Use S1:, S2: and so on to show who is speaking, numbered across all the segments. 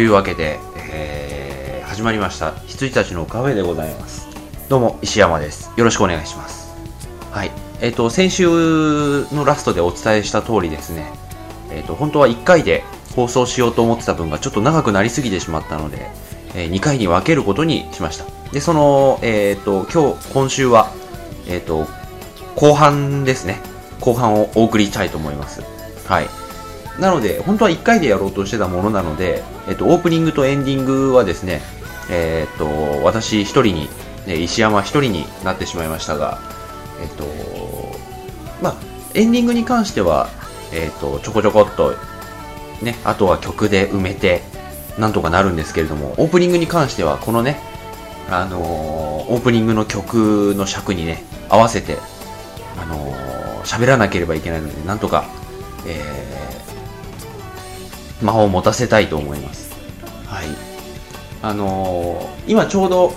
S1: というわけで、えー始まりました。羊たちのカフェでございます。どうも石山です。よろしくお願いします。はい。えっ、と先週のラストでお伝えした通りですね。えっ、と本当は1回で放送しようと思ってた分がちょっと長くなりすぎてしまったので、え2回に分けることにしました。でそのえっ、と今日今週はえっ、と後半ですね。後半をお送りしたいと思います。はい。なので、本当は1回でやろうとしてたものなので、えっと、オープニングとエンディングはですね、えっと、私一人に、石山一人になってしまいましたが、えっと、まあ、エンディングに関しては、えっと、ちょこちょこっと、ね、あとは曲で埋めて、なんとかなるんですけれども、オープニングに関しては、このね、あのーオープニングの曲の尺にね、合わせて、あのー喋らなければいけないので、なんとか、えー魔法を持たせたいと思います。はい。あのー今ちょうど、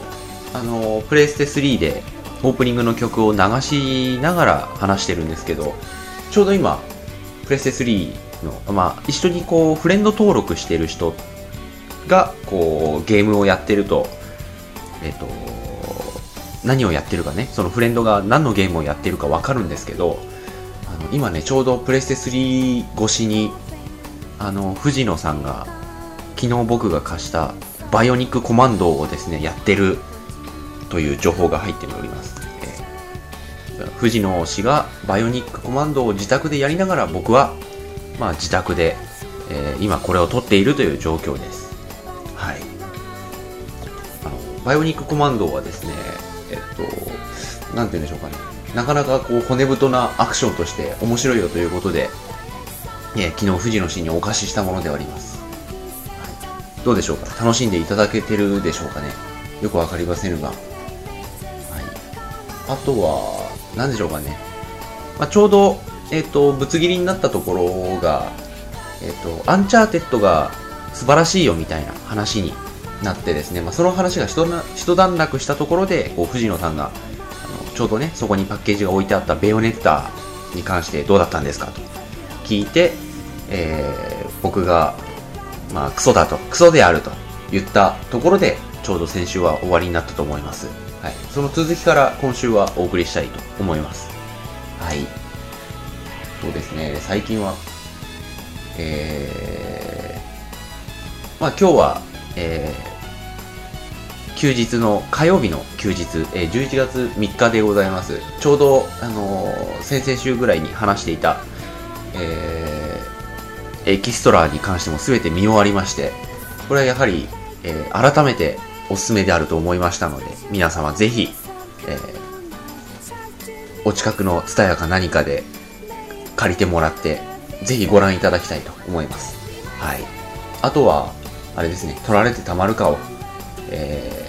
S1: あのープレイステ3でオープニングの曲を流しながら話してるんですけど、ちょうど今、プレステ3の、まあ、一緒にこう、フレンド登録してる人が、こう、ゲームをやってると、えっ、と、何をやってるかね、そのフレンドが何のゲームをやってるかわかるんですけど、あの今ね、ちょうどプレステ3越しに、あの藤野さんが昨日僕が貸したバイオニックコマンドをですねやってるという情報が入っております、えー藤野氏がバイオニックコマンドを自宅でやりながら僕は、まあ、自宅で、えー今これを撮っているという状況です。はい。あのバイオニックコマンドはですねえっとなんて言うんでしょうかね。なかなかこう骨太なアクションとして面白いよということでえ昨日藤野氏にお貸ししたものであります、どうでしょうか？楽しんでいただけてるでしょうかね？よくわかりませんが、はい、あとは何でしょうかね、まあ、ちょうど、えっとぶつ切りになったところが、えっとアンチャーテッドが素晴らしいよみたいな話になってですね、まあ、その話が一段一段落したところでこう藤野さんがあのちょうどねそこにパッケージが置いてあったベヨネッタに関してどうだったんですか？と聞いて、えー僕が、まあ、クソだと、クソであると言ったところで、ちょうど先週は終わりになったと思います。はい。その続きから今週はお送りしたいと思います。はい。そうですね、最近は、えー、まあ今日は、えー、休日の火曜日の休日、えー11月3日でございます。ちょうど、あのー先々週ぐらいに話していた、えーエキストラに関しても全て見終わりまして、これはやはり、えー改めておすすめであると思いましたので、皆様ぜひ、えーお近くのツタヤか何かで借りてもらって、ぜひご覧いただきたいと思います。はい。あとは、あれですね、取られてたまるかを、えー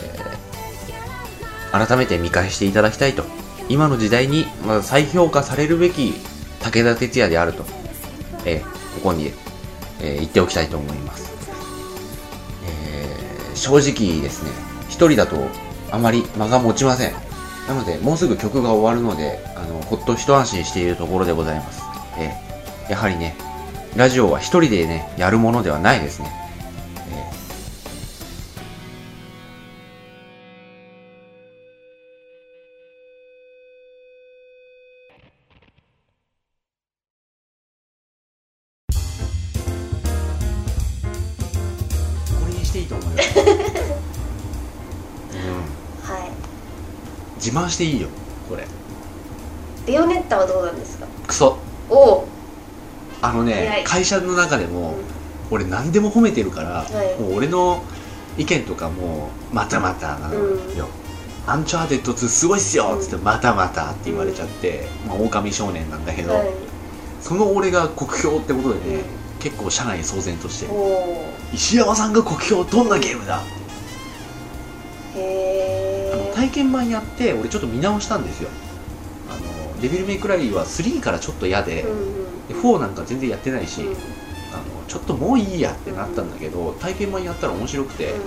S1: 改めて見返していただきたいと。今の時代に、まあ、再評価されるべき武田鉄矢であると。えーここに、えー言っておきたいと思います。えー正直ですね、1人だとあまり間が持ちません。なので、もうすぐ曲が終わるので、あの、ほっと一安心しているところでございます。えーやはりね、ラジオは1人でね、やるものではないですね。していいよ、これ。
S2: ベヨネッタはどうなんですか？
S1: クソ。
S2: おお。
S1: あの
S2: 早
S1: ね
S2: い。
S1: 会社の中でも、俺何でも褒めてるから、
S2: はい。
S1: もう俺の意見とかもまたまたなのよ、アンチャーテッド2すごいっすよっつって、またまたって言われちゃって、まあ、狼少年なんだけど、
S2: はい。
S1: その俺が酷評ってことでね、結構社内騒然として石山さんが酷評どんなゲームだ、
S2: へえ
S1: 体験版やって俺ちょっと見直したんですよ。あのデビルメイクラリーは3からちょっと嫌で,、
S2: うんうん。
S1: で4なんか全然やってないし、
S2: うん。
S1: あのちょっともういいやってなったんだけど体験版やったら面白くて、あの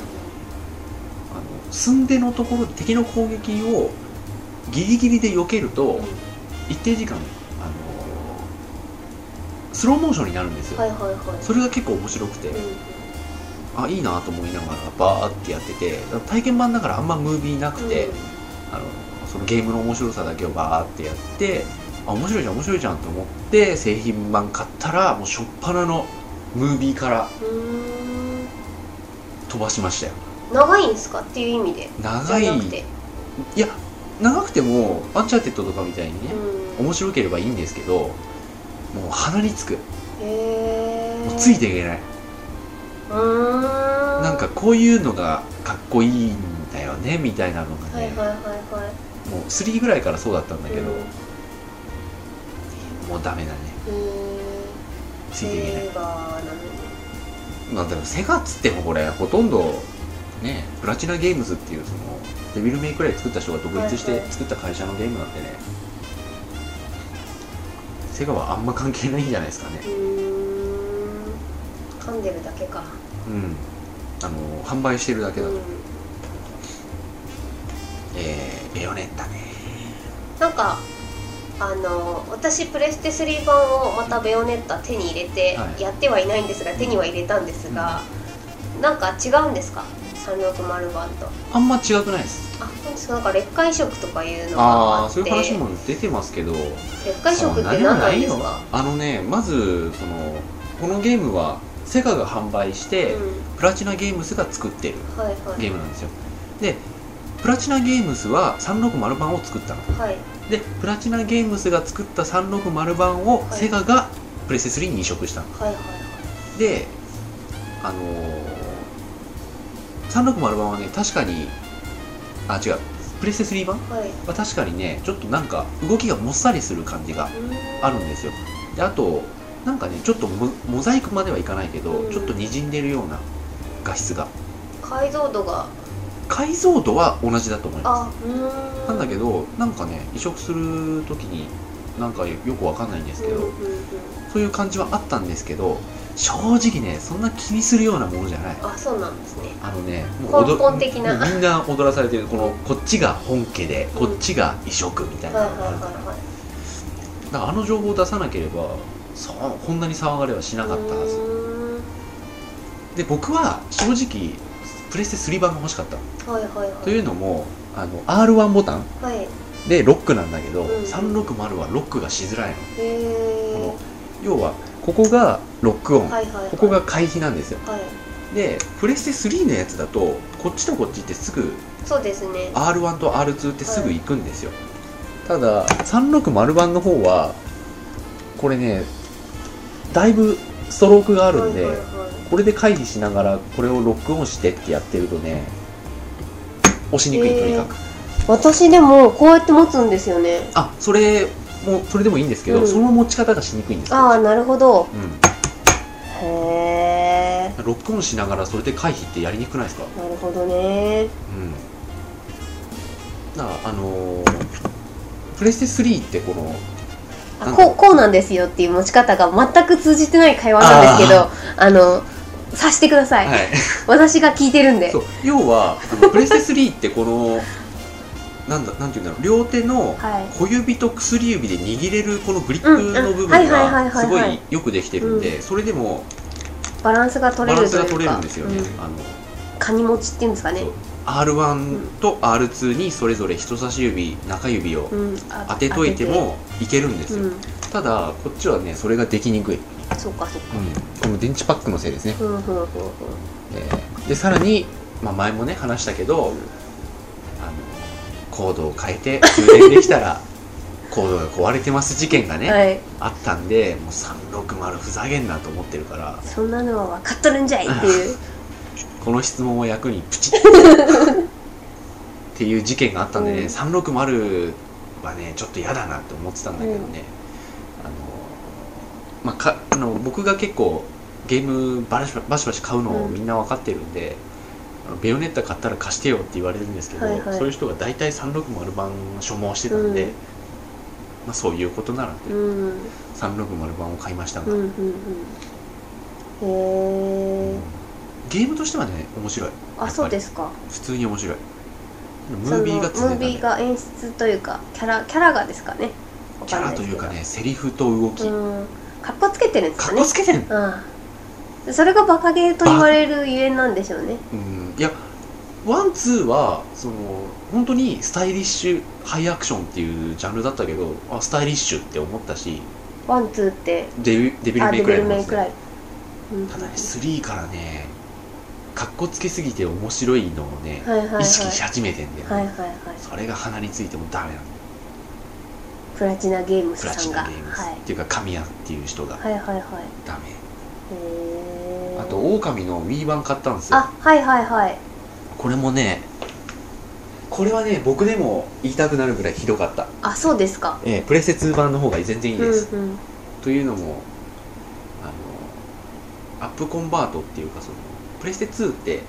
S1: 寸出のところで敵の攻撃をギリギリで避けると一定時間、あのスローモーションになるんですよ、
S2: はいはいはい。
S1: それが結構面白くて、
S2: うん
S1: あいいなと思いながらバーってやってて体験版だからあんまムービーなくて、あのそのゲームの面白さだけをバーってやってあ面白いじゃん面白いじゃんと思って製品版買ったらもう初っ端のムービーから飛ばしましたよ。
S2: 長いんですか？っていう意味で。
S1: 長い。いや長くて。もアンチャーテッドとかみたいにね、
S2: うん。
S1: 面白ければいいんですけどもう鼻につく。
S2: へえ
S1: もうついていけない、なんかこういうのがかっこいいんだよねみたいなのがね、もう3ぐらいからそうだったんだけど、
S2: うん。
S1: もうダメだね。
S2: へ
S1: ついていけない。まあでもセガっつってもこれほとんどねプラチナゲームズっていうそのデビルメイクライ作った人が独立して作った会社のゲームなんでね、セガはあんま関係ないんじゃないですかね
S2: 噛んでるだけか
S1: うん。あの販売してるだけだと、
S2: うん。
S1: えー、ベヨネッタね。
S2: なんかあの私プレステ3版をまたベヨネッタ手に入れて
S1: はい。
S2: やってはいないんですが、手には入れたんですが、なんか違うんですか？360版と。
S1: あんま違くないです。
S2: あそうですか。なんか劣化移植とかいうのが
S1: あ
S2: あって。
S1: あそういう話も出てますけど。
S2: 劣化移植って何なんですか？
S1: あのねまずそのこのゲームはセガが販売して、
S2: うん。
S1: プラチナゲームスが作ってるゲームなんですよ。でプラチナゲームスは360版を作ったの。
S2: はい。
S1: でプラチナゲームスが作った360版を
S2: はい。
S1: セガがプレステ3に移植したの。
S2: はいはいはい。
S1: であのー、360版はね確かにあ違う。プレステ3版？
S2: はい。
S1: は確かにねちょっとなんか動きがもっさりする感じがあるんですよ。であとなんかねちょっとモモザイクまではいかないけど、
S2: うん。
S1: ちょっとにじんでるような画質が。
S2: 解像度が。
S1: 解像度は同じだと思います。なんだけどなんかね移植する時になんかよくわかんないんですけど、
S2: うんうんうん。
S1: そういう感じはあったんですけど正直ねそんな気にするようなものじゃない。
S2: あそうなんですね。
S1: あのねも
S2: 根
S1: 踊
S2: 本的な。
S1: みんな踊らされてるこのこっちが本家でこっちが移植みたいな。
S2: はいはい
S1: のがあるから、
S2: はいはい。
S1: だからあの情報を出さなければそうこんなに騒がれはしなかったはず。
S2: う
S1: で僕は正直プレステ3版が欲しかった
S2: はいはいはい。
S1: というのもあの R1 ボタン
S2: はい。
S1: でロックなんだけど、
S2: うん。
S1: 360はロックがしづらいの。
S2: へ
S1: この
S2: え
S1: 要はここがロックオン、
S2: はいはいはい。
S1: ここが回避なんですよ。
S2: はい。
S1: でプレステ3のやつだとこっちとこっちってすぐ
S2: そうですね。
S1: R1 と R2 ってすぐ行くんですよ、ただ360版の方はこれねだいぶストロークがあるんで、
S2: はいはいはい。
S1: これで回避しながらこれをロックオンしてってやってるとね押しにくいとにかく。
S2: 私でもこうやって持つんですよね。
S1: あそれもそれでもいいんですけど、
S2: うん。
S1: その持ち方がしにくいんですよ。
S2: ああなるほど。
S1: う
S2: へえ
S1: ん、ロックオンしながらそれで回避ってやりにくくないですか？
S2: なるほどね。
S1: うん。だからあのープレステ3ってこの
S2: あこうこうなんですよっていう持ち方が全く通じてない会話なんですけどあのさしてください、
S1: はい。
S2: 私が聞いてるんで。
S1: そう要はあのプレステ3ってこの なんだなんていうんだろう両手の
S2: はい。
S1: 小指と薬指で握れるこのグリッ
S2: うん
S1: プの部分
S2: はいはいはいはいはい。
S1: がすごいよくできてるんでそれでも
S2: バランスが取
S1: バランス
S2: れるというか。
S1: が取れるんですよね、
S2: うん。
S1: あの
S2: カニ持ちっていうんですかね。
S1: そう R1 と R2 にそれぞれ人差し指中指を当てといてもいけるんですよ、
S2: うん。
S1: ただこっちはねそれができにくい、
S2: そうかそうか。
S1: この電池パックのせいですね、えーでさらに、まあ、前もね話したけど、あのコードを変えて充電できたら コードが壊れてます事件がね、
S2: はい。
S1: あったんでもう360ふざけんなと思ってるから。
S2: そんなのは分かっとるんじゃいっていう
S1: この質問を役にプチッ。っていう事件があったんでね、
S2: うん。
S1: 360はねちょっと嫌だなって思ってたんだけどね、あのまあ、かあの僕が結構ゲームバシバシバシ買うのを
S2: うん。
S1: みんな分かってるんで、あのベヨネッタ買ったら貸してよって言われるんですけど、
S2: はいはい。
S1: そういう人が大体360版所望してたんで、
S2: うん。
S1: まあ、そういうことならね、
S2: うん。
S1: 360版を買いましたが、
S2: うんうんうん。へえ
S1: ゲームとしてはね面白い。
S2: あそうですすか。
S1: 普通に面白い。ムービーがつ
S2: ムービーが演出というかキャラキャラがですかね。わ
S1: キャラという
S2: か
S1: ねセリフと動き、
S2: うん。かっこつけてるんですかね。
S1: かっこつけてんの
S2: あそれがバカゲーと言われるゆえんなんでしょうね。
S1: うん。いやワンツーはその本当にスタイリッシュハイアクションっていうジャンルだったけどあスタイリッシュって思ったし
S2: ワンツーって
S1: デビルメイクライね。ただね3からねかっこつけすぎて面白いのをね、
S2: はいはいはい。
S1: 意識し始めてんだよね、
S2: はいはいはい。
S1: それが鼻についてもダメなの。
S2: プラチナゲームス
S1: プラチ
S2: さんが
S1: ナゲームズ、
S2: はい。
S1: っていうか神谷っていう人が
S2: はいはいはい。
S1: ダメ、
S2: へー。
S1: あと狼の Wii 版買ったんですよ。
S2: あはいはいはい。
S1: これもねこれはね僕でも言いたくなるぐらいひどかった、
S2: あそうですか。
S1: えープレステ2版の方が全然いいです、
S2: うんうん。
S1: というのもあのアップコンバートっていうかそのプレステ2って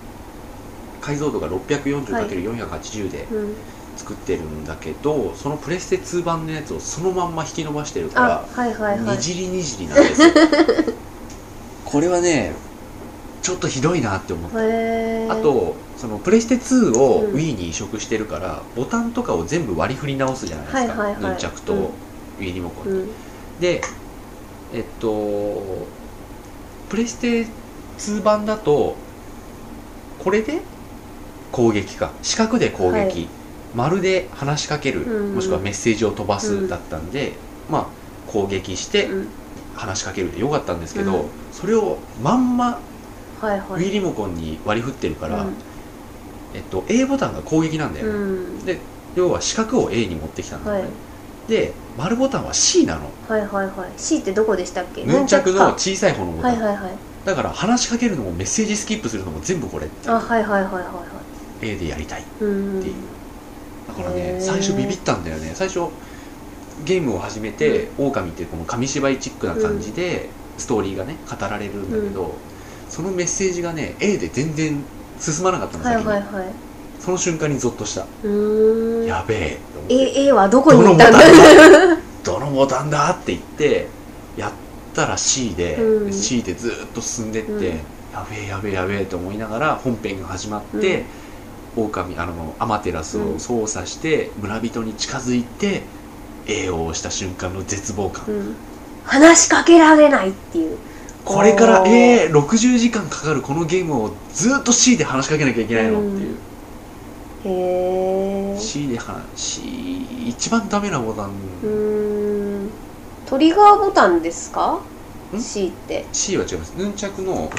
S1: 解像度が 640×480 で
S2: うん。
S1: 作ってるんだけど、そのプレステ2版のやつをそのまんま引き伸ばしてるか
S2: あ
S1: ら
S2: はいはいはい。
S1: にじりにじりなんですよ。これはねちょっとひどいなって思った。あとそのプレステ2を
S2: うん。
S1: Wii に移植してるから、ボタンとかを全部割り振り直すじゃないですか、
S2: はいはいはい。
S1: ヌンチャクと
S2: うん。
S1: Wii リモコン、
S2: うん。
S1: でえっとプレステ2版だとこれで攻撃か。四角で攻撃、
S2: はい。
S1: 丸で話しかける、
S2: うん
S1: もしくはメッセージを飛ばす
S2: うん。
S1: だったんで、まあ攻撃して
S2: うん。
S1: 話しかけるでよかったんですけど、
S2: うん。
S1: それをまんま
S2: はいはい。
S1: Wii リモコンに割り振ってるから、
S2: うん。
S1: えっと、A ボタンが攻撃なんだよね、
S2: うん。
S1: で要は四角を A に持ってきたんだよね、
S2: はい。
S1: で丸ボタンは C なの。
S2: はいはいはい。C ってどこでしたっけ？
S1: ヌンチャクの
S2: か。
S1: 小さい方のボタン、
S2: はいはいはい
S1: だから話しかけるのもメッセージスキップするのも全部これ
S2: あはいはいはいはいはい。
S1: A でやりたいっ
S2: う。ん
S1: ていう、だからね最初ビビったんだよね。最初ゲームを始めて、狼っていうこの紙芝居チックな感じでストーリーがね語られるんだけど、そのメッセージがね A で全然進まなかったの
S2: はい
S1: 先に、
S2: はい。はい
S1: その瞬間にゾッとした、やべえ
S2: A, A はどこに行ったんだ？
S1: だ？どのボタンだ？って言ってやったら C で、
S2: うん。
S1: C でずっと進んでって、
S2: うん。
S1: やべえやべえやべえと思いながら本編が始まって、狼あのアマテラスを操作して、村人に近づいて A を押した瞬間の絶望感、
S2: うん。話しかけられないっていう。
S1: これから
S2: おー。
S1: A60 時間かかるこのゲームをずっと C で話しかけなきゃいけないのっていう、
S2: へえ
S1: C で話 C 一番ダメなボタン、
S2: トリガーボタンですか？
S1: ん
S2: ？C って。
S1: C は違います。ヌンチャクの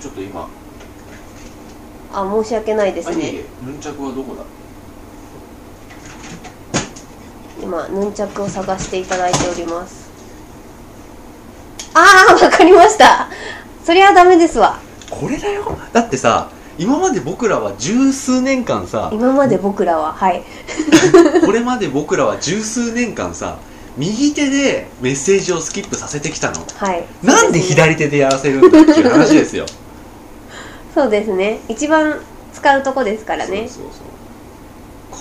S1: ちょっと今。
S2: あ申し訳ないです
S1: あいえい
S2: ね
S1: えヌンチャクはどこだ？
S2: 今ヌンチャクを探していただいております。ああわかりました。そりゃダメですわ。
S1: これだよ？だってさ今まで僕らは十数年間さ
S2: 今まで僕らははい。
S1: これまで僕らは十数年間さ右手でメッセージをスキップさせてきたの。
S2: はい。
S1: なんで左手でやらせるんだっていう話ですよ。
S2: そうですね。一番使うとこですからね。
S1: そうそ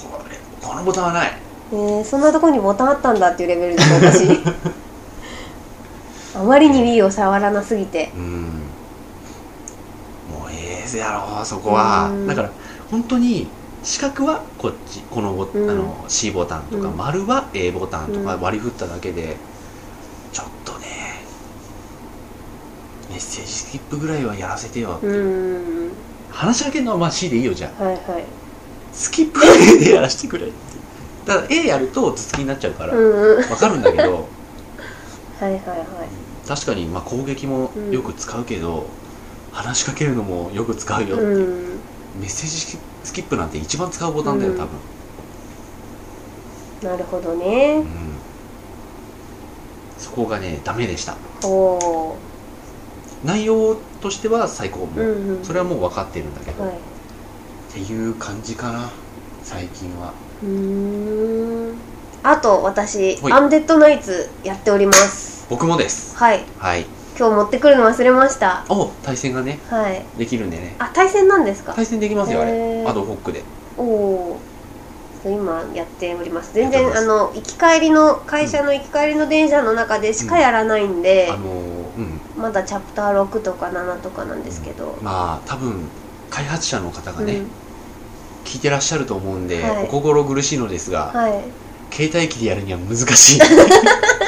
S1: うこれこのボタンはない。
S2: えー、そんなとこにボタンあったんだっていうレベルです私。あまりに Wii を触らなすぎて。
S1: うん。もうええやろそこは。
S2: うん。
S1: だから本当に四角はこっちこのボ、
S2: うん。
S1: あの C ボタンとか、
S2: うん。
S1: 丸は A ボタンとか
S2: うん。
S1: 割り振っただけで、ちょっとねメッセージスキップぐらいはやらせてよ、
S2: う。ーん。
S1: 話しかけるのはまあ C でいいよじゃあ。
S2: はいはい。
S1: スキップぐらいでやらせてくれって。だから A やると頭突きになっちゃうから
S2: うんうん。
S1: わかるんだけど。
S2: はいはいはい。
S1: 確かにまあ攻撃もよく使うけど、話しかけるのもよく使うよっていう、
S2: うん。
S1: メッセージスキップなんて一番使うボタンだよ多分、
S2: なるほどね。
S1: うん。そこがねダメでした。
S2: おお
S1: 内容としては最高も、
S2: ーうんうん。
S1: それはもう分かってるんだけど、
S2: はい。
S1: っていう感じかな最近は。
S2: うーん。あと私
S1: はい。
S2: アンデッドナイツやっております。
S1: 僕もです。
S2: はい。
S1: はい
S2: 今日持ってくるの忘れました。
S1: お対戦がね
S2: はい。
S1: できるんでね。
S2: あ対戦なんですか？
S1: 対戦できますよあれ。アドホックで。
S2: おお今やっております。全然あの行き帰りの会社の行き帰りの電車の中でしかやらないんで、
S1: あのうん。
S2: まだチャプター6とか7とかなんですけど、
S1: まあ多分開発者の方がね、
S2: うん。
S1: 聞いてらっしゃると思うんで、
S2: はい。
S1: お心苦しいのですが、
S2: はい。
S1: 携帯機でやるには難しい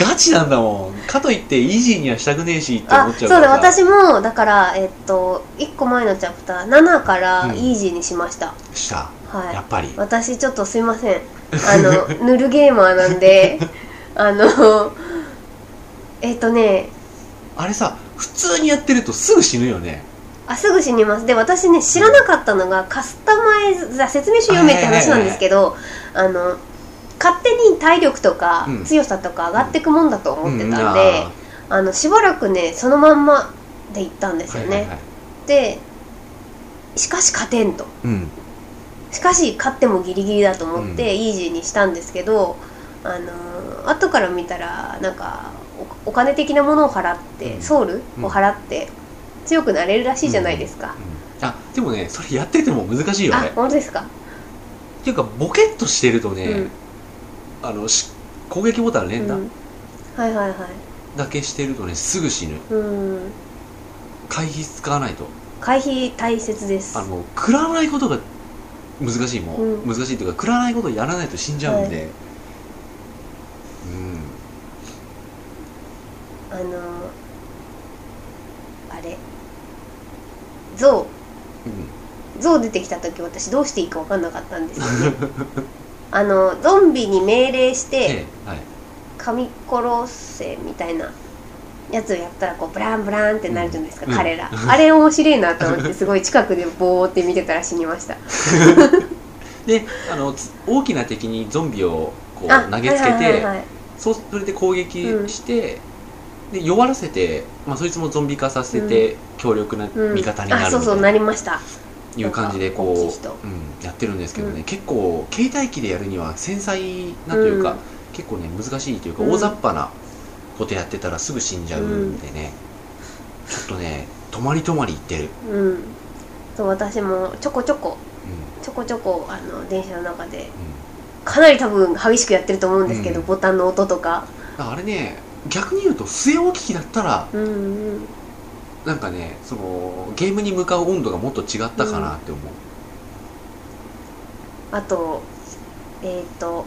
S1: ガチなんだもん。かといってイージーにはしたくねえしって思
S2: あ
S1: っちゃ
S2: そううだ
S1: からさ。
S2: 私もだからえっと1個前のチャプター7から
S1: うん。
S2: イージーにしました、
S1: した。
S2: はい。
S1: やっぱり。
S2: 私ちょっとすいません。あの 塗るゲーマーなんで あのえっとね
S1: あれさ普通にやってるとすぐ死ぬよね。
S2: あすぐ死にます。で私ね知らなかったのがカスタマイズあ説明書読めって話なんですけどあの勝手に体力とか
S1: うん。
S2: 強さとか上がっていくもんだと思ってたん
S1: うん。
S2: で、あのしばらくねそのまんまで行ったんですよね、でしかし勝てんと。
S1: うん。
S2: しかし勝ってもギリギリだと思ってイージーにしたんですけど、あのー後から見たらなんかおお金的なものを払って、
S1: うん。
S2: ソウル
S1: うん。
S2: を払って強くなれるらしいじゃないですか、
S1: うん。あでもねそれやってても難しいよ
S2: あ
S1: ね
S2: 本当ですか、
S1: っていうかボケっとしてるとね、
S2: うん
S1: あのし攻撃ボタン連打
S2: うん、はいはいはい。
S1: だけしてるとねすぐ死ぬ。
S2: うん。
S1: 回避使わないと。
S2: 回避大切です。
S1: あの食らわないことが難しいもん、
S2: うん。
S1: 難しいっていうか食らわないことをやらないと死んじゃうんで、
S2: はあのーあれ。ゾ
S1: うん、うん。
S2: ウゾウ出てきた時私どうしていいか分かんなかったんですよね あのゾンビに命令して噛み殺せみたいなやつをやったらこうブランブランってなるじゃないですか、
S1: うん
S2: 彼ら。あれ面白いなと思ってすごい近くでボーって見てたら死にました。
S1: であのつ大きな敵にゾンビをこう
S2: あ
S1: 投げつけて
S2: はい
S1: そうそれで攻撃して、で弱らせて、まあ、そいつもゾンビ化させて、強力な
S2: うん
S1: 味方になる
S2: あそうそう
S1: みたいな
S2: なりました
S1: いう感じでこ
S2: 人
S1: う、うん、やってるんですけどね、
S2: うん。
S1: 結構携帯機でやるには繊細なというか、
S2: うん。
S1: 結構ね難しいというか、
S2: うん。
S1: 大雑把なことやってたらすぐ死んじゃうんでね、ちょっとね泊まり泊まり行ってる、
S2: うん。そう私もちょこちょこ
S1: う
S2: ちょこちょこあの電車の中で
S1: んうん、
S2: かなり多分激しくやってると思うんですけど、
S1: うん。
S2: ボタンの音とか。
S1: あれね逆に言うと据え置き機だったら
S2: うんうん
S1: なんかねそのゲームに向かう温度がもっと違ったかなって思う、
S2: あとえっ、と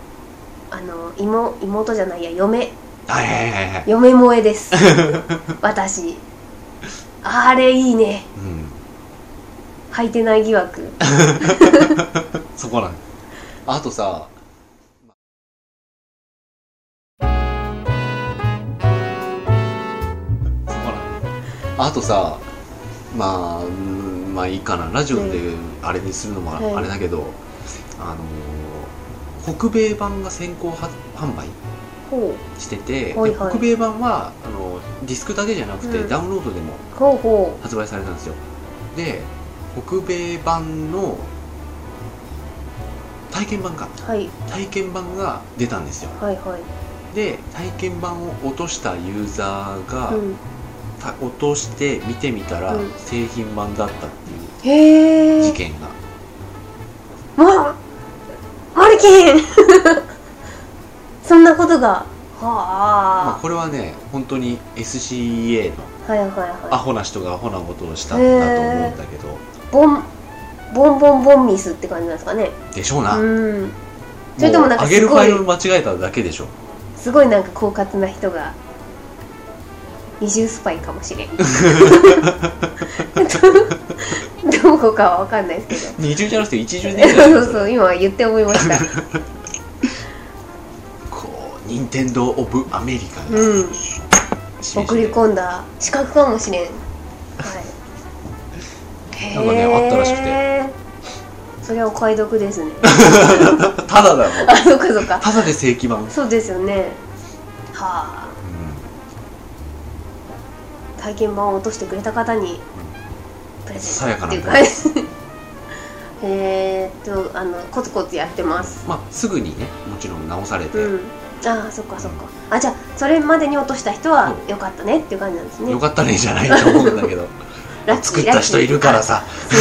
S2: あの妹妹じゃないや嫁。
S1: はいはいはいはい。
S2: 嫁萌えです。私。あれいいね。
S1: うん。
S2: 履いてない疑惑。
S1: そこなん。あとさあとさまあうんまあいいかな。ラジオであれにするのも
S2: はい。
S1: あれだけど、あの北米版が先行は販売
S2: ほ
S1: してて、
S2: はいはい。
S1: で北米版はあのディスクだけじゃなくて、
S2: うん。
S1: ダウンロードでも発売されたんですよ。で北米版の体験版か。
S2: うはい。
S1: 体験版が出たんですよ。
S2: はいはい。
S1: で体験版を落としたユーザーが、
S2: うん。
S1: た落として見てみたら、
S2: うん。
S1: 製品版だったっていう事件が、
S2: もうマルキンそんなことが。
S1: あ、
S2: あ
S1: これはね本当に SCA の
S2: はいはいは
S1: アホな人がアホなことをしたんだと思うんだけど、
S2: いボンボンボンボンミスって感じなんですかね。
S1: でしょうな、
S2: うん。それともなんか
S1: う上げるフ
S2: すごい。
S1: ァイル間違えただけでしょ。
S2: すごいなんか狡猾な人が二重スパイかもしれん。どこかは分かんないですけど。
S1: 二重じゃなくて一重で
S2: そうそう今言って思いました。
S1: こう任天堂オブアメリカが
S2: うん送り込んだ資格かもしれん。はい。
S1: なんかねあったらしくて。
S2: てそれはお買い得ですね。
S1: ただだろ
S2: あそっかそっか。
S1: ただで正規版、
S2: そうですよね。はあ体験版を落としてくれた方にプレゼントっていう感じ えーっとあのコツコツやってます。
S1: まあすぐにねもちろん直されて、
S2: うん。ああそっかそっか。あじゃあそれまでに落とした人はよかったねっていう感じなんですね。
S1: よかったねじゃないと思うんだけど。作った人いるからさ。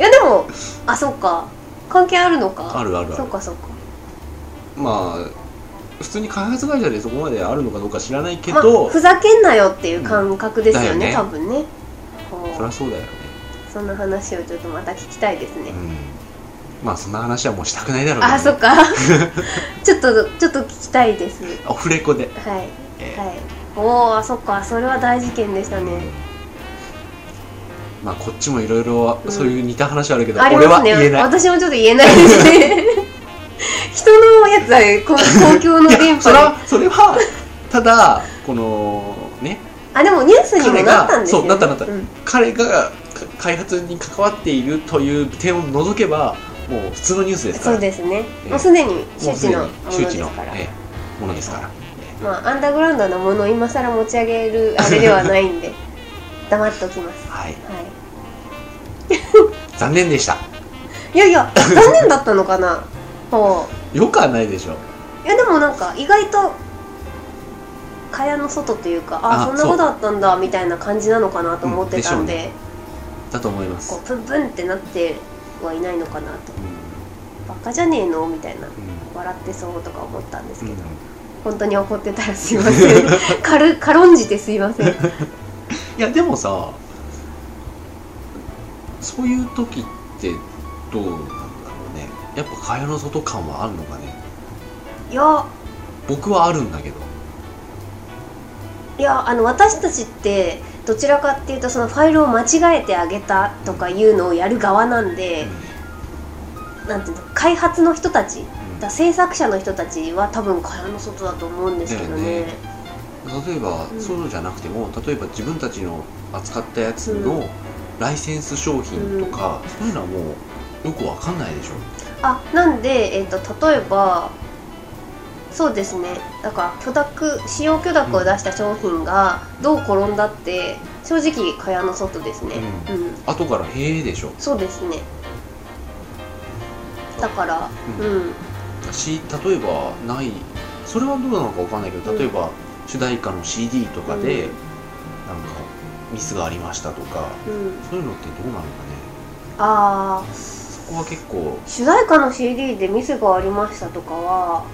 S2: いやでもあそっか。関係あるのか。
S1: あるあるある。
S2: そっかそっか。
S1: まあ普通に開発会社でそこまであるのかどうか知らないけ
S2: まあ
S1: ど、
S2: ふざけんなよっていう感覚ですよね,、
S1: うんね。
S2: 多分ね。
S1: そりゃそうだよね。
S2: そんな話をちょっとまた聞きたいですね、
S1: うん。まあそんな話はもうしたくないだろうね、
S2: あそっか。ちょっとちょっと聞きたいです。
S1: オフレコで、
S2: はい。
S1: えー
S2: はい。おおそっか。それは大事件でしたね。
S1: まあこっちもいろいろ
S2: うん
S1: そういう似た話あるけど、
S2: あり
S1: 俺は言えない。
S2: 私もちょっと言えないですね 人のやつはこ公共の
S1: い
S2: 電
S1: やそれはそれはただこのね。
S2: あでもニュースにもなったんですよ、ね、
S1: 彼がそうなったなった。
S2: うん。
S1: 彼がか開発に関わっているという点を除けばもう普通のニュースですから。
S2: そうですね、
S1: ええ。
S2: もうすでに周知のもの
S1: 周知の
S2: ですから、
S1: ええものですから、
S2: まあアンダーグラウンドなものを今更持ち上げるあれではないんで 黙っておきます。
S1: はい。
S2: は
S1: 残念でした。
S2: いいやいや残念だったのかな？ほ
S1: よくはないでしょ。
S2: ういやでもなんか意外と蚊帳の外というかあ
S1: あ
S2: そんなことあったんだみたいな感じなのかなと思ってたんで,、
S1: う。んでだと思います。
S2: こうプンプンってなってはいないのかなと。
S1: う
S2: バカじゃねえのみたいなん
S1: うん。
S2: 笑ってそうとか思ったんですけど、
S1: うん。
S2: 本当に怒ってたらすいません。軽軽んじてすいません。
S1: いやでもさそういう時ってどう？やっぱ蚊帳の外感はあるのかね？
S2: いや。
S1: 僕はあるんだけど。
S2: いやあの私たちってどちらかっていうとそのファイルを間違えてあげたとかいうのをやる側なんで、なんていうの開発の人たち
S1: うん。
S2: だ制作者の人たちは多分蚊帳の外だと思うんですけどね。
S1: ね。例えば、
S2: うん。
S1: そうじゃなくても例えば自分たちの扱ったやつ
S2: うん。
S1: のライセンス商品とか、そういうのはもうよくわかんないでしょ。
S2: あなんで、えー、と例えばそうですね。だから許諾使用許諾を出した商品がどう転んだって正直蚊帳の外ですね。
S1: う
S2: うん、
S1: 後から「へえ」でしょ。
S2: そうですね。だから
S1: う
S2: うん。ん、
S1: し例えばない。それはどうなのかわかんないけど例えば、主題歌の CD とかで、
S2: うん。
S1: なんかミスがありましたとか
S2: うん、
S1: そういうのってどうなのかね。
S2: ああ
S1: そこは結構。
S2: 主題歌の CD でミスがありましたとかは、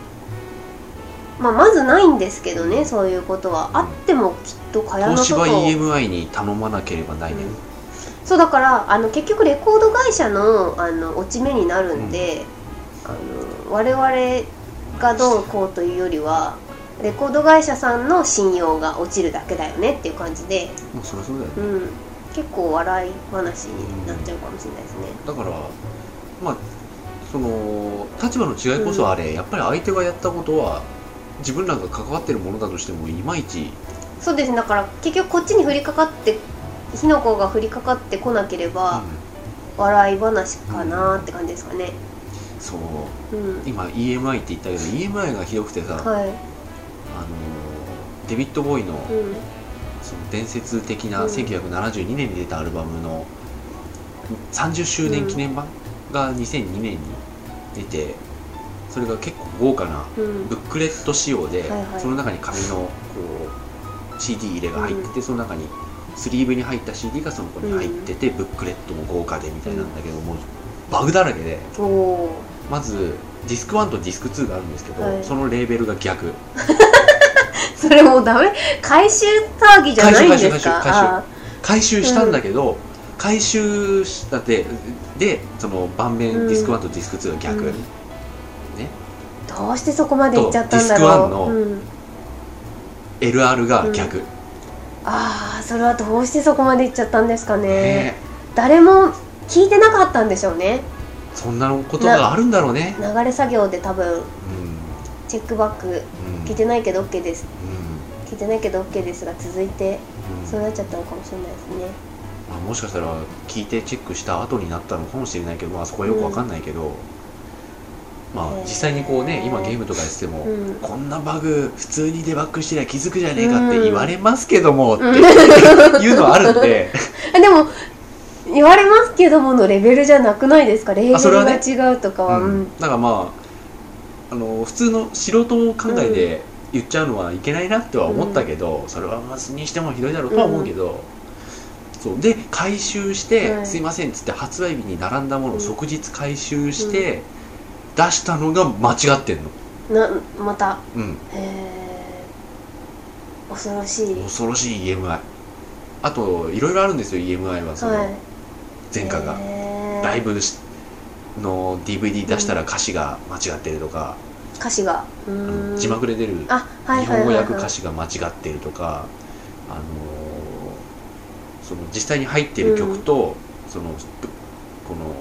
S2: まあ、まずないんですけどねそういうことは。あってもきっと蚊帳の
S1: 東芝
S2: 外
S1: EMI に頼まなければないね、
S2: そうだからあの結局レコード会社のあの落ち目になるんで、あの我々がどうこうというよりはレコード会社さんの信用が落ちるだけだよねっていう感じで、
S1: もうそりゃそうだよね、
S2: うん、結構笑い話になっちゃうかもしれないですね。
S1: だからまあその立場の違いこそあれ、やっぱり相手がやったことは自分らが関わってるものだとしてもいまいち
S2: そうですね。だから結局こっちに降りかかって火の粉が降りかかってこなければ、笑い話かなって感じですかね。
S1: そう。
S2: うん、
S1: 今 EMI って言ったけど EMI がひどくてさ、
S2: はい、
S1: あのデビッド・ボーイの
S2: うん、
S1: その伝説的な
S2: うん。
S1: 1972年に出たアルバムの30周年記念版が2002年に出てそれが結構豪華な
S2: うん。
S1: ブックレット仕様で、その中に紙のこう CD 入れが入ってて、その中にスリーブに入った CD がその子に入ってて、ブックレットも豪華でみたいなんだけども、バグだらけでまずディスク1とディスク2があるんですけど、
S2: はい。
S1: そのレーベルが逆
S2: それもうダメ？回収騒ぎじゃないんですか？
S1: 回収回収回収
S2: あ
S1: 回収。したんだけど、回収したってでその盤面
S2: うん。
S1: ディスク1とディスク2が逆、
S2: うん。
S1: ね。
S2: ーどうしてそこまで行っちゃったんだ
S1: とディスクワンの
S2: ろう、うん、
S1: LR が逆、
S2: ああそれはどうしてそこまで行っちゃったんですかね？
S1: ね。
S2: 誰も聞いてなかったんでしょうね。
S1: そんなことがあるんだろうね。
S2: 流れ作業で多分。
S1: うん
S2: チェックバック
S1: うん。
S2: 聞いてないけど OK です。
S1: うん。
S2: 聞いてないけど OK ですが続いて
S1: うん。
S2: そうなっちゃったのかもしれないですね。
S1: まあ、もしかしたら聞いてチェックした後になったのかもしれないけど、まあ、そこはよくわかんないけど、まあ実際にこうね今ゲームとかやってても、
S2: うん。
S1: こんなバグ普通にデバッグしてりゃ気づくじゃねえかって言われますけども、って
S2: うん
S1: いうのはあるんで。
S2: あでも言われますけどものレベルじゃなくないですか？レーベルが違うとかは、
S1: う
S2: うん
S1: ん。だからまああの普通の素人考えで言っちゃうのはいけないなっては思ったけど、それはまあにしてもひどいだろうとは思うけど、そう。で回収して、
S2: はい。
S1: すいませんっつって発売日に並んだものを
S2: うん。
S1: 即日回収して、出したのが間違ってんの、
S2: なまた？
S1: うん、
S2: えー、恐ろしい。
S1: 恐ろしい EMI あといろいろあるんですよ EMI はその
S2: はい。
S1: 前科が、
S2: へー。
S1: ライブしの DVD 出したら歌詞が間違ってるとか、
S2: 歌詞が。
S1: 字幕で出る日本語訳歌詞が間違ってるとか、あのその実際に入ってる曲と、そのぶこの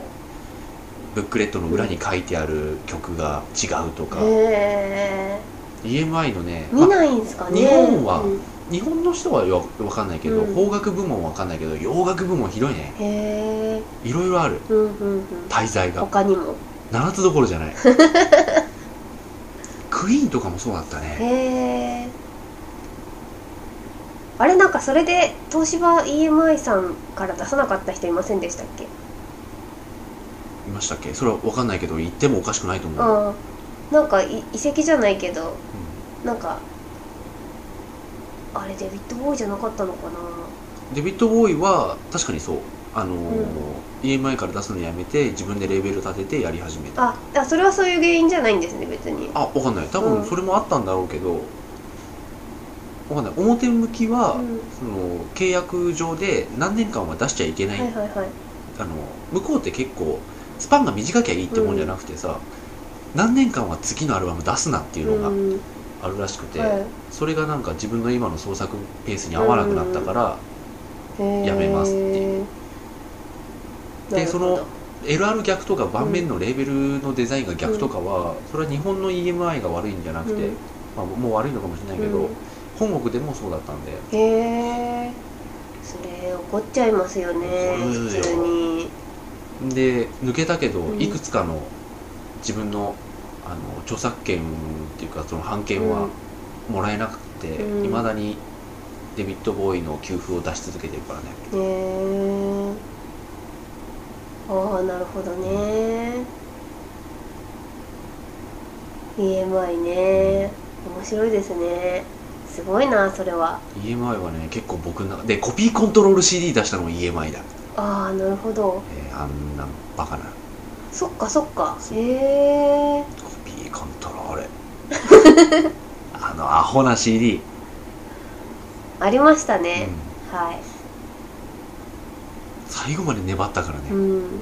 S1: ブックレットの裏に書いてある曲が違うとか、
S2: へ
S1: EMI のね
S2: え見ないんですかね。
S1: 日本は
S2: うん
S1: 日本の人はわわかんないけど、
S2: うん。
S1: 邦楽部門はわかんないけど洋楽部門広いね。
S2: へえ
S1: いろいろある。
S2: うんうんうん。
S1: 滞在が。
S2: 他にも。
S1: 7つどころじゃない。クイーンとかもそうだったね。
S2: へえあれなんかそれで東芝 EMI さんから出さなかった人いませんでしたっけ？
S1: いましたっけ？それはわかんないけど言ってもおかしくないと思う、
S2: ああなんかい遺跡じゃないけどなんかあれデビッド・ボーイじゃなかったのかな？
S1: デビッド・ボーイは確かにそう。あのー EMI から出すのやめて自分でレーベル立ててやり始めた。
S2: ああそれはそういう原因じゃないんですね別に。
S1: あわかんない。多
S2: うん。
S1: 分それもあったんだろうけどわかんない。表向きは、
S2: うん。
S1: その契約上で何年間は出しちゃいけない、
S2: はいはいはい。
S1: あの向こうって結構スパンが短きゃいいってもんじゃなくてさ、何年間は次のアルバム出すなっていうのが
S2: うん
S1: あるらしくて、
S2: はい。
S1: それがなんか自分の今の創作ペースに合わなくなったから、やめますっていう。で
S2: なるほど。
S1: LR 逆とか盤面のレーベルのデザインが逆とかは、それは日本の EMI が悪いんじゃなくて、
S2: うん。
S1: まあ、もう悪いのかもしれないけど、
S2: うん。
S1: 本国でもそうだったんで。
S2: へえそれ怒っちゃいますよね
S1: 怒るよ。
S2: 普通に。
S1: で抜けたけど、
S2: うん。
S1: いくつかの自分のあの著作権っていうかその版権はもらえなくてい
S2: うん。
S1: ま、未だにデビッド・ボーイの給付を出し続けてるからね。
S2: へえああなるほどね。EMI ね。面白いですね。すごいなそれは。
S1: EMI はね結構僕の中でコピーコントロール CD 出したのも EMI だ、
S2: ああなるほど。
S1: えーあんなバカな。
S2: そっかそっか。へえ
S1: ー あのアホな CD、
S2: ありましたね。
S1: う、ん。
S2: はい。
S1: 最後まで粘ったからね、
S2: うん。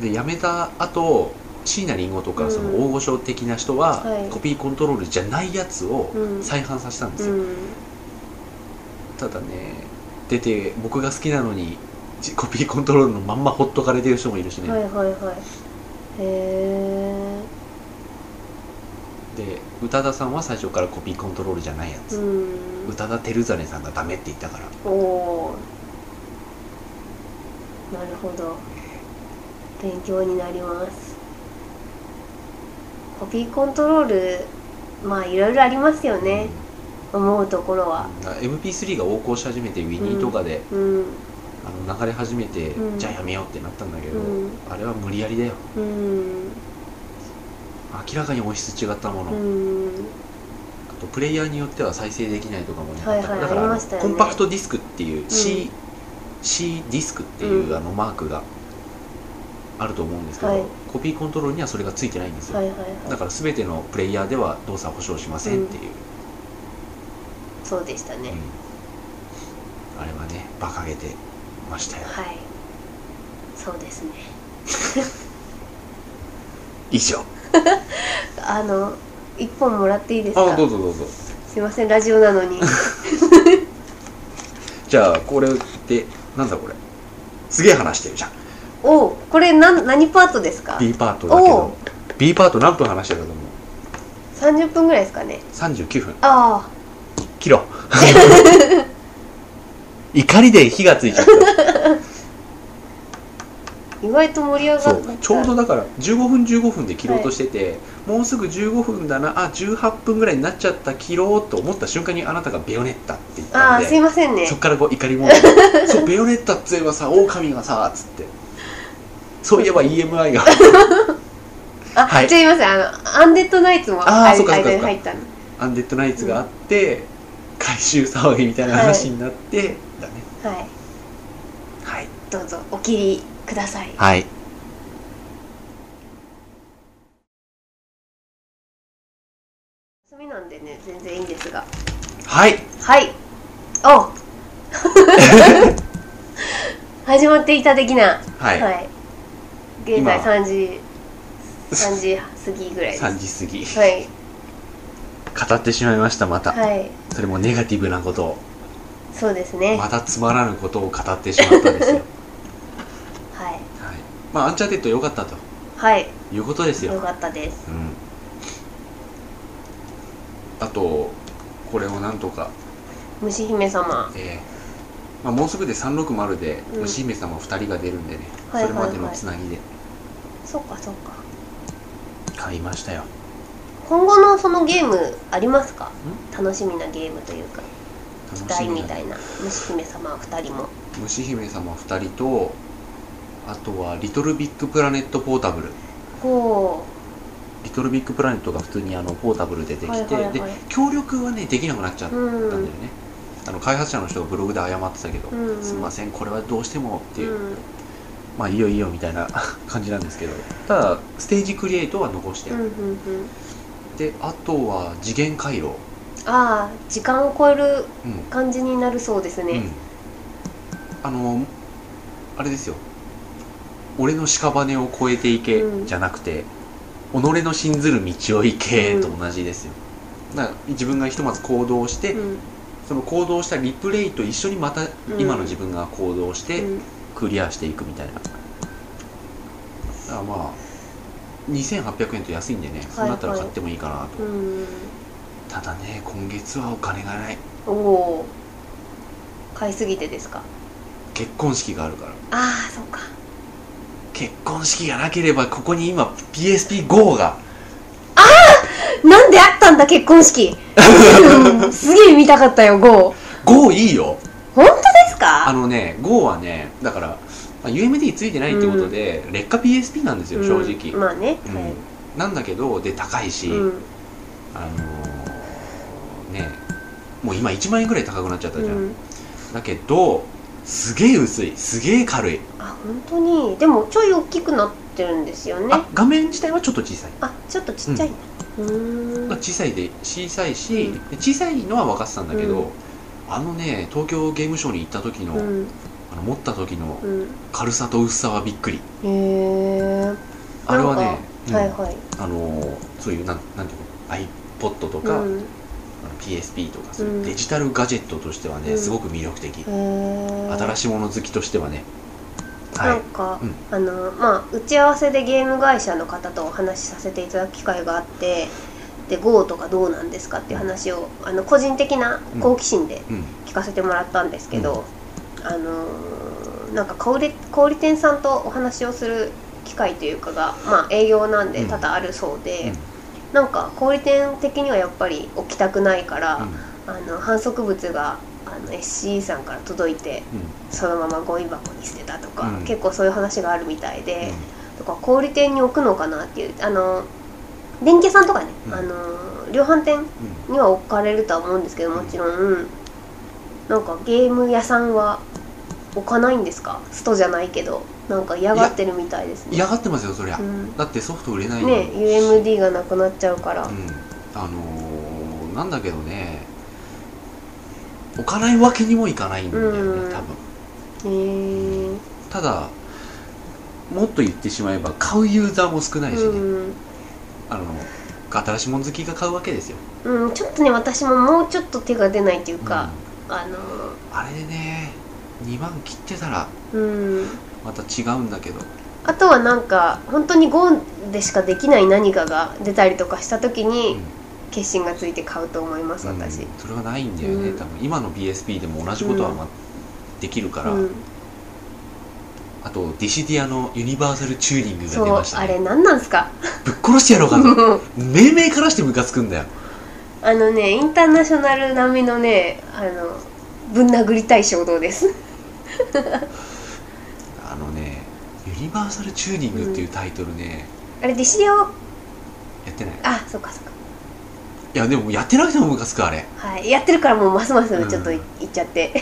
S1: で辞めた後椎名林檎とか
S2: うん。
S1: その大御所的な人は、
S2: はい。
S1: コピーコントロールじゃないやつを
S2: うん。
S1: 再販させたんですよ、
S2: うん。
S1: ただね出て僕が好きなのにじコピーコントロールのまんまほっとかれてる人もいるしね、
S2: はいはいはい。へえ
S1: で宇多田さんは最初からコピーコントロールじゃないやつ、
S2: うん。
S1: 宇多田照実さんがダメって言ったから。
S2: おおなるほど。勉強になります。コピーコントロールまあいろいろありますよね、思うところは。
S1: うん MP3 が横行し始めてウィニーとかで、
S2: うん。
S1: あの流れ始めて、
S2: うん。
S1: じゃあやめようってなったんだけど、
S2: うん。
S1: あれは無理やりだよ。
S2: うん
S1: 明らかに音質違ったもの、
S2: うん。
S1: あとプレイヤーによっては再生できないとかもね、
S2: はいはい
S1: だから
S2: ね。
S1: コンパクトディスクっていう C,、C ディスクっていう、
S2: うん。
S1: あのマークがあると思うんですけど、
S2: はい。
S1: コピーコントロールにはそれがついてないんですよ、
S2: はいはいはい。
S1: だから全てのプレイヤーでは動作保証しませんっていう、
S2: そうでしたね、
S1: うん。あれはね馬鹿げてましたよ。
S2: はい。そうですね。
S1: 以上
S2: あの一本もらっていいですか？
S1: あどうぞどうぞ。
S2: すいませんラジオなのに。
S1: じゃあこれでなんだこれ？すげえ話してるじゃん。
S2: おおこれなん何パートですか
S1: ？B パートだけど。B パート何分話してたと思う
S2: ？30分ぐらいですかね。
S1: 39分。
S2: あ
S1: 切ろう。怒りで火がついちゃった。
S2: あ意外と盛り上が
S1: そ
S2: った。
S1: う。ちょうどだから15分15分で切ろうとしてて、もうすぐ15分だなあ18分ぐらいになっちゃった切ろうと思った瞬間にあなたがベヨネッタって言った
S2: ああ
S1: んです
S2: いませんね。
S1: そっからこう怒りモードそうベヨネッタっつえばさ狼がさつって。そういえば EMI が。
S2: あ、
S1: はい。
S2: じゃあいますあのアンデッドナイツも
S1: あそっかそっか
S2: 入ったの。
S1: アンデッドナイツがあって回収騒ぎみたいな話になって、だね。
S2: はい。
S1: はい。
S2: どうぞお切りください。
S1: はい。
S2: 休みなんでね全然いいんですが。
S1: はい。
S2: はい。お。始まっていた的な。
S1: はい、
S2: はい。現在
S1: 今。
S2: 3時3時過ぎぐらいです。
S1: 3時過ぎ。
S2: はい。
S1: 語ってしまいましたまた、
S2: はい。
S1: それもネガティブなことを。
S2: そうですね。
S1: またつまらぬことを語ってしまったんですよまあアンチャーテッド良かったと。
S2: はい。
S1: いうことですよ。
S2: よかったです。
S1: うん。あとこれをなんとか。
S2: 虫姫様。
S1: えーまあ、もうすぐで360で
S2: うん。
S1: 虫姫様2人が出るんでね、
S2: はい
S1: それまでのつなぎで。
S2: そっかそっか。
S1: 買いましたよ。
S2: 今後のそのゲームありますか？楽しみなゲームというか。期待みたいな。虫姫様2人も。
S1: 虫姫様2人とあとはリトルビッグプラネットポータブル。
S2: ほ
S1: リトルビッグプラネットが普通にあのポータブルでできて、
S2: はいはいはい。
S1: で協力はねできなくなっちゃった
S2: うん
S1: だよね、あの開発者の人がブログで謝ってたけど、
S2: うんうん。
S1: すみませんこれはどうしてもって
S2: う、
S1: いう、
S2: うん
S1: まあいいよいいよみたいな感じなんですけどただステージクリエイトは残して、
S2: うんうんうん。
S1: であとは次元回路。
S2: ああ時間を超える
S1: うん。
S2: 感じになるそうですね、
S1: うん、あのあれですよ俺の屍を越えていけ、
S2: うん。
S1: じゃなくて己の信ずる道を行けと同じですよ、だから自分がひとまず行動して、
S2: うん。
S1: その行動したリプレイと一緒にまた今の自分が行動して
S2: うん。
S1: クリアしていくみたいな、だからまあ2800円と安いんでね、そうなったら買ってもいいかなと。
S2: うん。
S1: ただね今月はお金がない。
S2: おお。買いすぎてですか？
S1: 結婚式があるから。
S2: ああそうか
S1: 結婚式がなければここに今 PSP GO が。
S2: なんであったんだ結婚式。うんすげえ見たかったよ GO
S1: GO いいよ。
S2: 本当です
S1: あ
S2: か
S1: のね GO はねだから、まあ UMD ついてないってことで、劣化 PSP なんですよ正直、
S2: うんまあね、
S1: うん。
S2: はい。
S1: なんだけどで高いし、
S2: うん。
S1: あのーねもう今1万円ぐらい高くなっちゃったじゃん、
S2: うん。
S1: だけどすげえ薄い。すげえ軽い、
S2: あ本当に？でもちょい大きくなってるんですよね。
S1: あ画面自体はちょっと小さい、
S2: あちょっとちっちゃい。ん。だうーん。
S1: まあ、小さいで小さいし、
S2: うん。
S1: で小さいのは分かってたんだけど、
S2: うん。
S1: あのね東京ゲームショウに行った時の、
S2: うん。
S1: あの持った時の
S2: うん。
S1: 軽さと薄さはびっくり。
S2: へえ
S1: あれはね、うん。
S2: はいはい。
S1: あのーそういうなんなんていうの？iPod とか、
S2: うん
S1: PSP とかそういう
S2: うん
S1: デジタルガジェットとしてはね、
S2: うん。
S1: すごく魅力的、新しいもの好きとしてはね。はい。
S2: なんか、
S1: うん。
S2: あのまあ打ち合わせでゲーム会社の方とお話しさせていただく機会があってで GO とかどうなんですかっていう話をあの個人的な好奇心で
S1: うん。
S2: 聞かせてもらったんですけど、あのーなんか小売小売店さんとお話をする機会というかが、まあ、営業なんで
S1: うん。
S2: 多々あるそうで、
S1: うん
S2: なんか小売店的にはやっぱり置きたくないから、
S1: うん。
S2: あの反則物があの SCE さんから届いてそのままゴミ箱に捨てたとか、
S1: うん。
S2: 結構そういう話があるみたいで、
S1: う
S2: とか小売店に置くのかなっていうあの電気屋さんとかね、
S1: うん。
S2: あの量販店
S1: ん。
S2: には置かれるとは思うんですけどもちろんなんかゲーム屋さんは置かないんですか？ストじゃないけどなんか嫌がってるみたいですね。
S1: 嫌がってますよそりゃ、
S2: うん。
S1: だってソフト売れないの
S2: ね UMD がなくなっちゃうから、
S1: うん、あのーなんだけどね。置かないわけにもいかないんだよね、
S2: うん。
S1: 多分。
S2: へえ
S1: ただもっと言ってしまえば買うユーザーも少ないしね、
S2: うん。
S1: あの新しいもの好きが買うわけですよ、
S2: うん、ちょっとね私ももうちょっと手が出ないっていう
S1: うん。
S2: か、あの
S1: あれでね2万切ってたら
S2: うん
S1: また違うんだけど。
S2: あとはなんか本当に GO でしかできない何かが出たりとかした時に決心がついて買うと思います
S1: うん。
S2: 私、
S1: それはないんだよね、
S2: うん。
S1: 多分今の PSP でも同じことは、まできるから、
S2: うん、
S1: あとディシディアのユニバーサルチューニングが出ましたね。
S2: あれ何なんすか？
S1: ぶっ殺してやろうかと。命名からしてムカつくんだよ。
S2: あのねインターナショナル並みのねあのぶん殴りたい衝動です？
S1: ユニバーサルチューニングっていうタイトルね、
S2: あれディシディ
S1: アってない。
S2: あそっかそっか。
S1: いやでもやってなくてもムカつくあれ。
S2: はい。やってるからもうますますちょっとい,、
S1: うん
S2: っちゃって。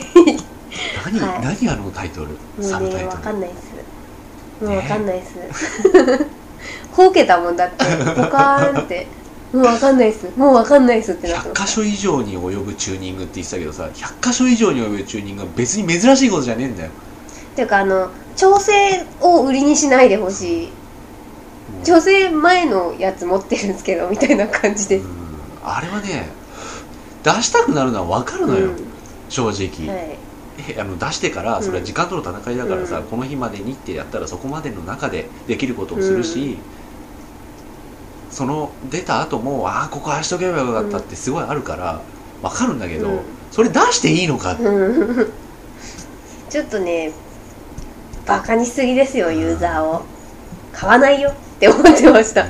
S1: 何、
S2: はい。
S1: 何あのタイトル？
S2: もうね
S1: サブタイトル。
S2: わかんないっす。もうわかんないっす、ほうけたもんだって。ポカーンって。もうわかんないっす。もうわかんないっすってなって
S1: 100
S2: ます
S1: 箇所以上に及ぶチューニングって言ってたけどさ100箇所以上に及ぶチューニングは別に珍しいことじゃねえんだよ
S2: ていうかあの調整を売りにしないでほしい。調整前のやつ持ってるんですけどみたいな感じで。
S1: うん。あれはね出したくなるのは分かるのよ、
S2: うん。
S1: 正直、
S2: はい。
S1: えあの出してからそれは時間との戦いだからさ、
S2: うん。
S1: この日までにってやったらそこまでの中でできることをするし、その出た後もああここああしとけばよかったってすごいあるから分かるんだけど、
S2: うん。
S1: それ出していいのか
S2: ちょっとねバカにしすぎですよユーザーを。買わないよ。って思ってました。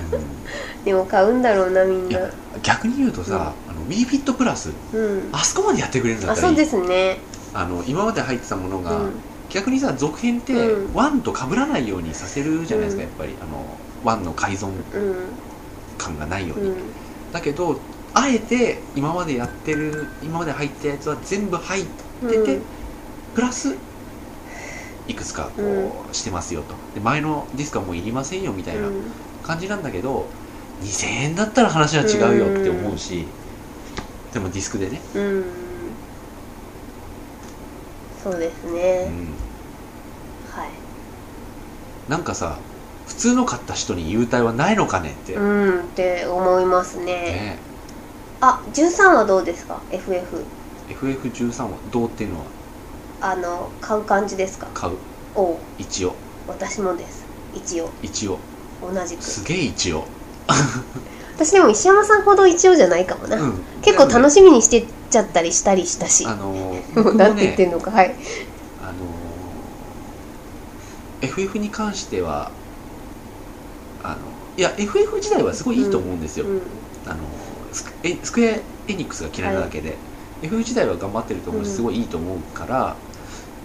S2: でも買うんだろうなみんな。
S1: 逆に言うとさ、あの WeFit プラス
S2: うん。
S1: あそこまでやってくれるんだったらいい。
S2: あそうですね。
S1: あの今まで入ってたものが、
S2: うん。
S1: 逆にさ続編って、
S2: うん。
S1: ワンと被らないようにさせるじゃないですか、
S2: うん。
S1: やっぱり。あのワンの改造
S2: うん。
S1: 感がないように、
S2: うん。
S1: だけどあえて今までやってる今まで入ったやつは全部入ってて、
S2: うん。
S1: プラスいくつかこうしてますよと。で前のディスクはもういりませんよみたいな
S2: うん。
S1: 感じなんだけど2000円だったら話は違うよって思うし、でもディスクでね、
S2: うん。そうです
S1: う
S2: ね、
S1: ん、
S2: はい。
S1: なんかさ普通の買った人に優待はないのかねって、
S2: うんって思いますね。
S1: ね。
S2: あ13はどうですか？FF
S1: FF13 はどうっていうのは
S2: あの買う感じですか？
S1: 買う。
S2: おう。
S1: 一応。
S2: 私もです。一応。
S1: 一応。
S2: 同じく。
S1: すげえ一応、
S2: 私でも石山さんほど一応じゃないかもな、
S1: うん、
S2: 結構楽しみにしてっちゃったりしたりしたし。
S1: あのー
S2: も
S1: 僕も
S2: うなんて言って
S1: ね
S2: んのか。はい。
S1: あのー FF に関してはあのいや FF 自体はすごいいいと思うんですよ、
S2: うん。
S1: あのスクえスクエア・エニックスが嫌いなだけで、FF 自体は頑張ってると思うし
S2: うん。
S1: すごいいいと思うから、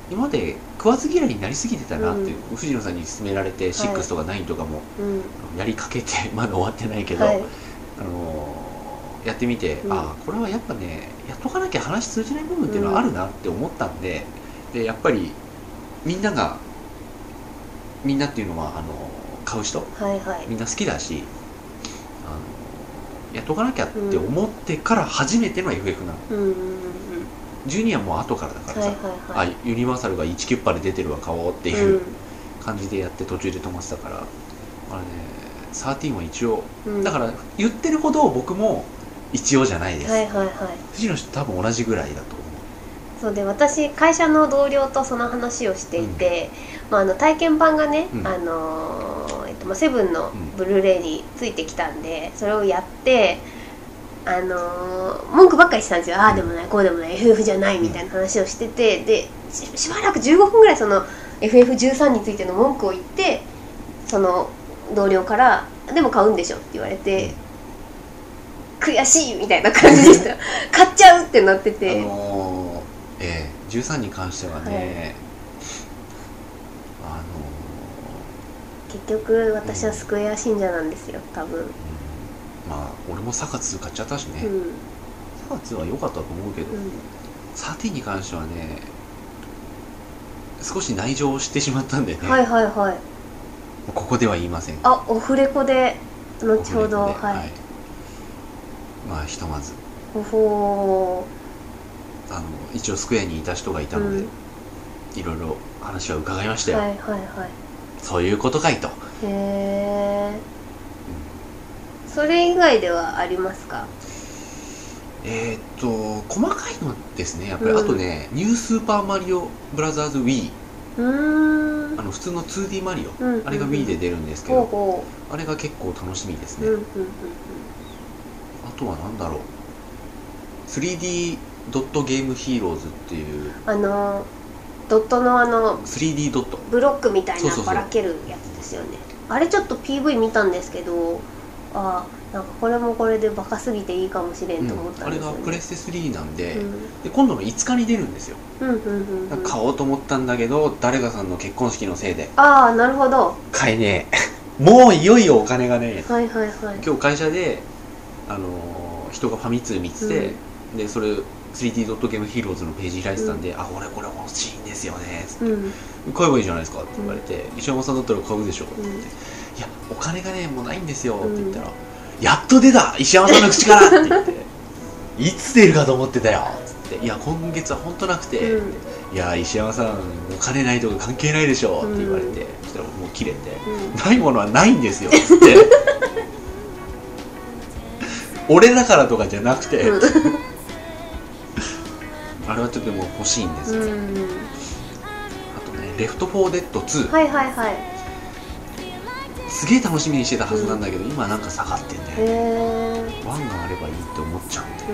S1: 今まで食わず嫌いになりすぎてたなっていう、藤野さんに勧められて6とか9とかも
S2: うん。
S1: やりかけてまだ終わってないけど、
S2: はい。
S1: あのやってみて、
S2: うん。
S1: ああこれはやっぱねやっとかなきゃ話通じない部分っていうのはあるなって思ったんで,、でやっぱりみんながみんなっていうのはあの買う人
S2: はいはい。
S1: みんな好きだしあのやっとかなきゃって思ってから初めての FF なの、
S2: うんうんうん
S1: 12はもう後からだからさ、
S2: はいはいはい。
S1: あユニバーサルが1キュッパで出てるわ買おうっていううん。感じでやって途中で止まってたからあれね13は一応
S2: うん。
S1: だから言ってるほど僕も一応じゃないです、
S2: はいはいはい。
S1: 藤野氏と多分同じぐらいだと思
S2: そうで私会社の同僚とその話をしていて、まあ、あの体験版がね、
S1: うん。
S2: あのーえっとまあ、セブンの
S1: うん。
S2: ブルーレイについてきたんでそれをやってあのー文句ばっかりしてたんですよ、ああでもないこうでもない FF じゃないみたいな話をしててでししばらく15分ぐらいその FF13 についての文句を言ってその同僚から「でも買うんでしょ」って言われて、悔しいみたいな感じでした。買っちゃうってなって
S1: う、
S2: て、
S1: あのーええ13に関してはね、あ
S2: 結局私はスクエア信者なんですよ多分、
S1: まあ俺もサカ2買っちゃったしね、
S2: うん。
S1: サカ2は良かったと思うけど、
S2: うん。
S1: 13に関してはね少し内情を知ってしまったんでね、
S2: はいはいはい。
S1: ここでは言いません。
S2: あオフレコで後ほど
S1: オフレコで
S2: はい、
S1: まあひとまず。
S2: ほほ
S1: あの一応スクエアにいた人がいたので、いろいろ話は伺いましたよ、
S2: ーはいはいはい。
S1: そういうことかいと。
S2: へえそれ以外ではありますか？
S1: えーっと細かいのですね。やっぱり、
S2: うん。
S1: あとねニュースーパーマリオブラザーズ Wii あの普通の 2D マリオ、
S2: うんうんうん。
S1: あれが Wii で出るんですけど、
S2: ほうほ
S1: あれが結構楽しみですね、
S2: ううんうんうん。
S1: あとは何だろう。3D ドットゲームヒーローズっていう。
S2: あのドットのあの
S1: 3D ドット。
S2: ブロックみたいなばらけるやつですよね。あれちょっと PV 見たんですけどあーなんかこれもこれでバカすぎていいかもしれんと思った
S1: あれ
S2: んですよね、
S1: がプレステ3なんで,、
S2: うん。
S1: で今度の5日に出るんですよ、
S2: うんうんうんうん。
S1: 買おうと思ったんだけど誰かさんの結婚式のせいで。
S2: ああなるほど。
S1: 買えねえ。もういよいよお金がねえ。
S2: はいはいはい。
S1: 今日会社で、あのー人がファミ通見てて、でそれ 3D ドットゲームヒーローズのページ開いてたんで「あ俺これ欲しいんですよね」つって。
S2: うん「
S1: 買えばいいじゃないですか」って言われて「石山さんだったら買うでしょ」って言って。
S2: うん「
S1: いやお金がねもうないんですよ」って言ったら「やっと出た石山さんの口から!」って言って「いつ出るかと思ってたよ」つってっていや今月は本当なくて、
S2: うん。
S1: いや石山さんお金ないとか関係ないでしょって言われて、そしたらもう切れて、
S2: うん。
S1: ないものはないんですよって。俺だからとかじゃなくて、
S2: うん。
S1: あれはちょっともう欲しいんですよ、
S2: うん。
S1: あとね「レフト・フォー・デッド2」
S2: はいはいはい
S1: すげえ楽しみにしてたはずなんだけど、今なんか下がってんだよワンがあればいいって思っちゃう。んだよ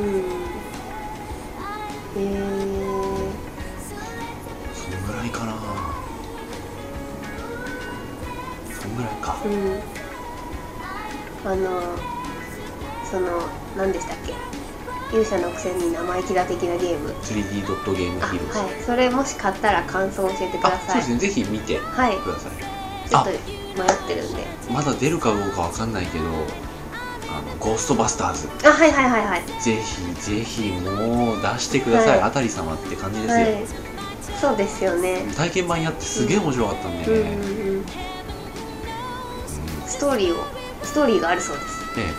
S2: うん。へえ
S1: そんぐらいかな。そんぐらいか。
S2: うん。あのその何でしたっけ？勇者のくせに生意気だ的なゲーム。
S1: 3D ドットゲーム
S2: あ
S1: ヒーローズ。
S2: はい。それもし買ったら感想を教えてくだ
S1: あそう
S2: さい
S1: ですね。ぜひ見て
S2: はい
S1: ください
S2: ちょっと迷ってるんで。
S1: まだ出るかどうかわかんないけどあのゴーストバスターズ
S2: あはいはいはいはい。
S1: ぜひぜひもう出してください、
S2: はい。
S1: あたり様って感じですよ、
S2: はい。そうですよね。
S1: 体験版やってすげえ面白かったんだよね、
S2: うんうんうん。ストーリーをストーリーがあるそうです。
S1: で
S2: はい。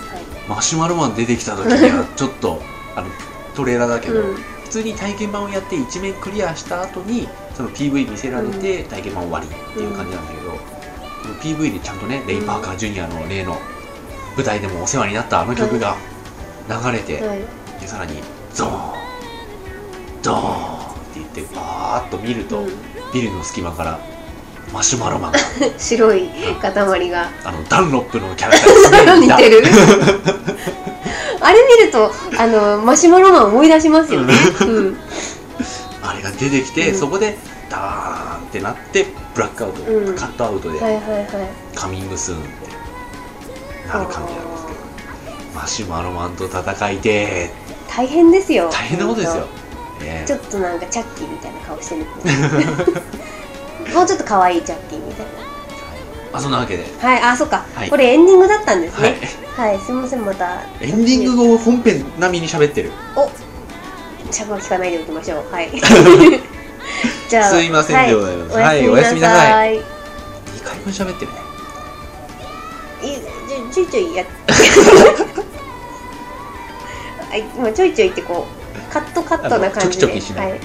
S1: マシュマロマン出てきた時にはちょっと あのトレーラーだけど、
S2: うん。
S1: 普通に体験版をやって1面クリアした後にその PV 見せられて体験版終わりっていう感じなんだけど、この PV でちゃんとねレイ・パーカージュニアの例の舞台でもお世話になったあの曲が流れて、
S2: はい。
S1: でさらにゾーンドーンって言ってバーッと見ると、
S2: うん。
S1: ビルの隙間からマシュマロマンが。
S2: 白い塊が。
S1: あのダンロップのキャラクター 似
S2: てる。あれ見るとあのマシュマロマン思い出しますよね、うん、
S1: あれが出てきて、
S2: うん。
S1: そこでダーンってなってブラックアウト、
S2: うん。
S1: カットアウトで、
S2: はいはいはい。
S1: カミングスーンってなる感じなんですけどマシュマロマンと戦いて
S2: 大変ですよ。
S1: ー大変なことですよ、ね
S2: ちょっとなんかチャッキーみたいな顔してる。もうちょっと可愛いチャッキーみたい
S1: あそんなわけで、
S2: なはいあそっか、
S1: はい。
S2: これエンディングだったんです
S1: はい。
S2: ねはい、すみませんまた。
S1: エンディングを本編並みに喋ってる。
S2: お尺は聞かないでおきましょう。はい じゃあ
S1: すいませんでございます。
S2: は
S1: はい
S2: おやすみなさい、
S1: 2回分喋ってるね。
S2: いちょいちょいやっ はい今ちょいちょいってこうカットカットな感じで。はい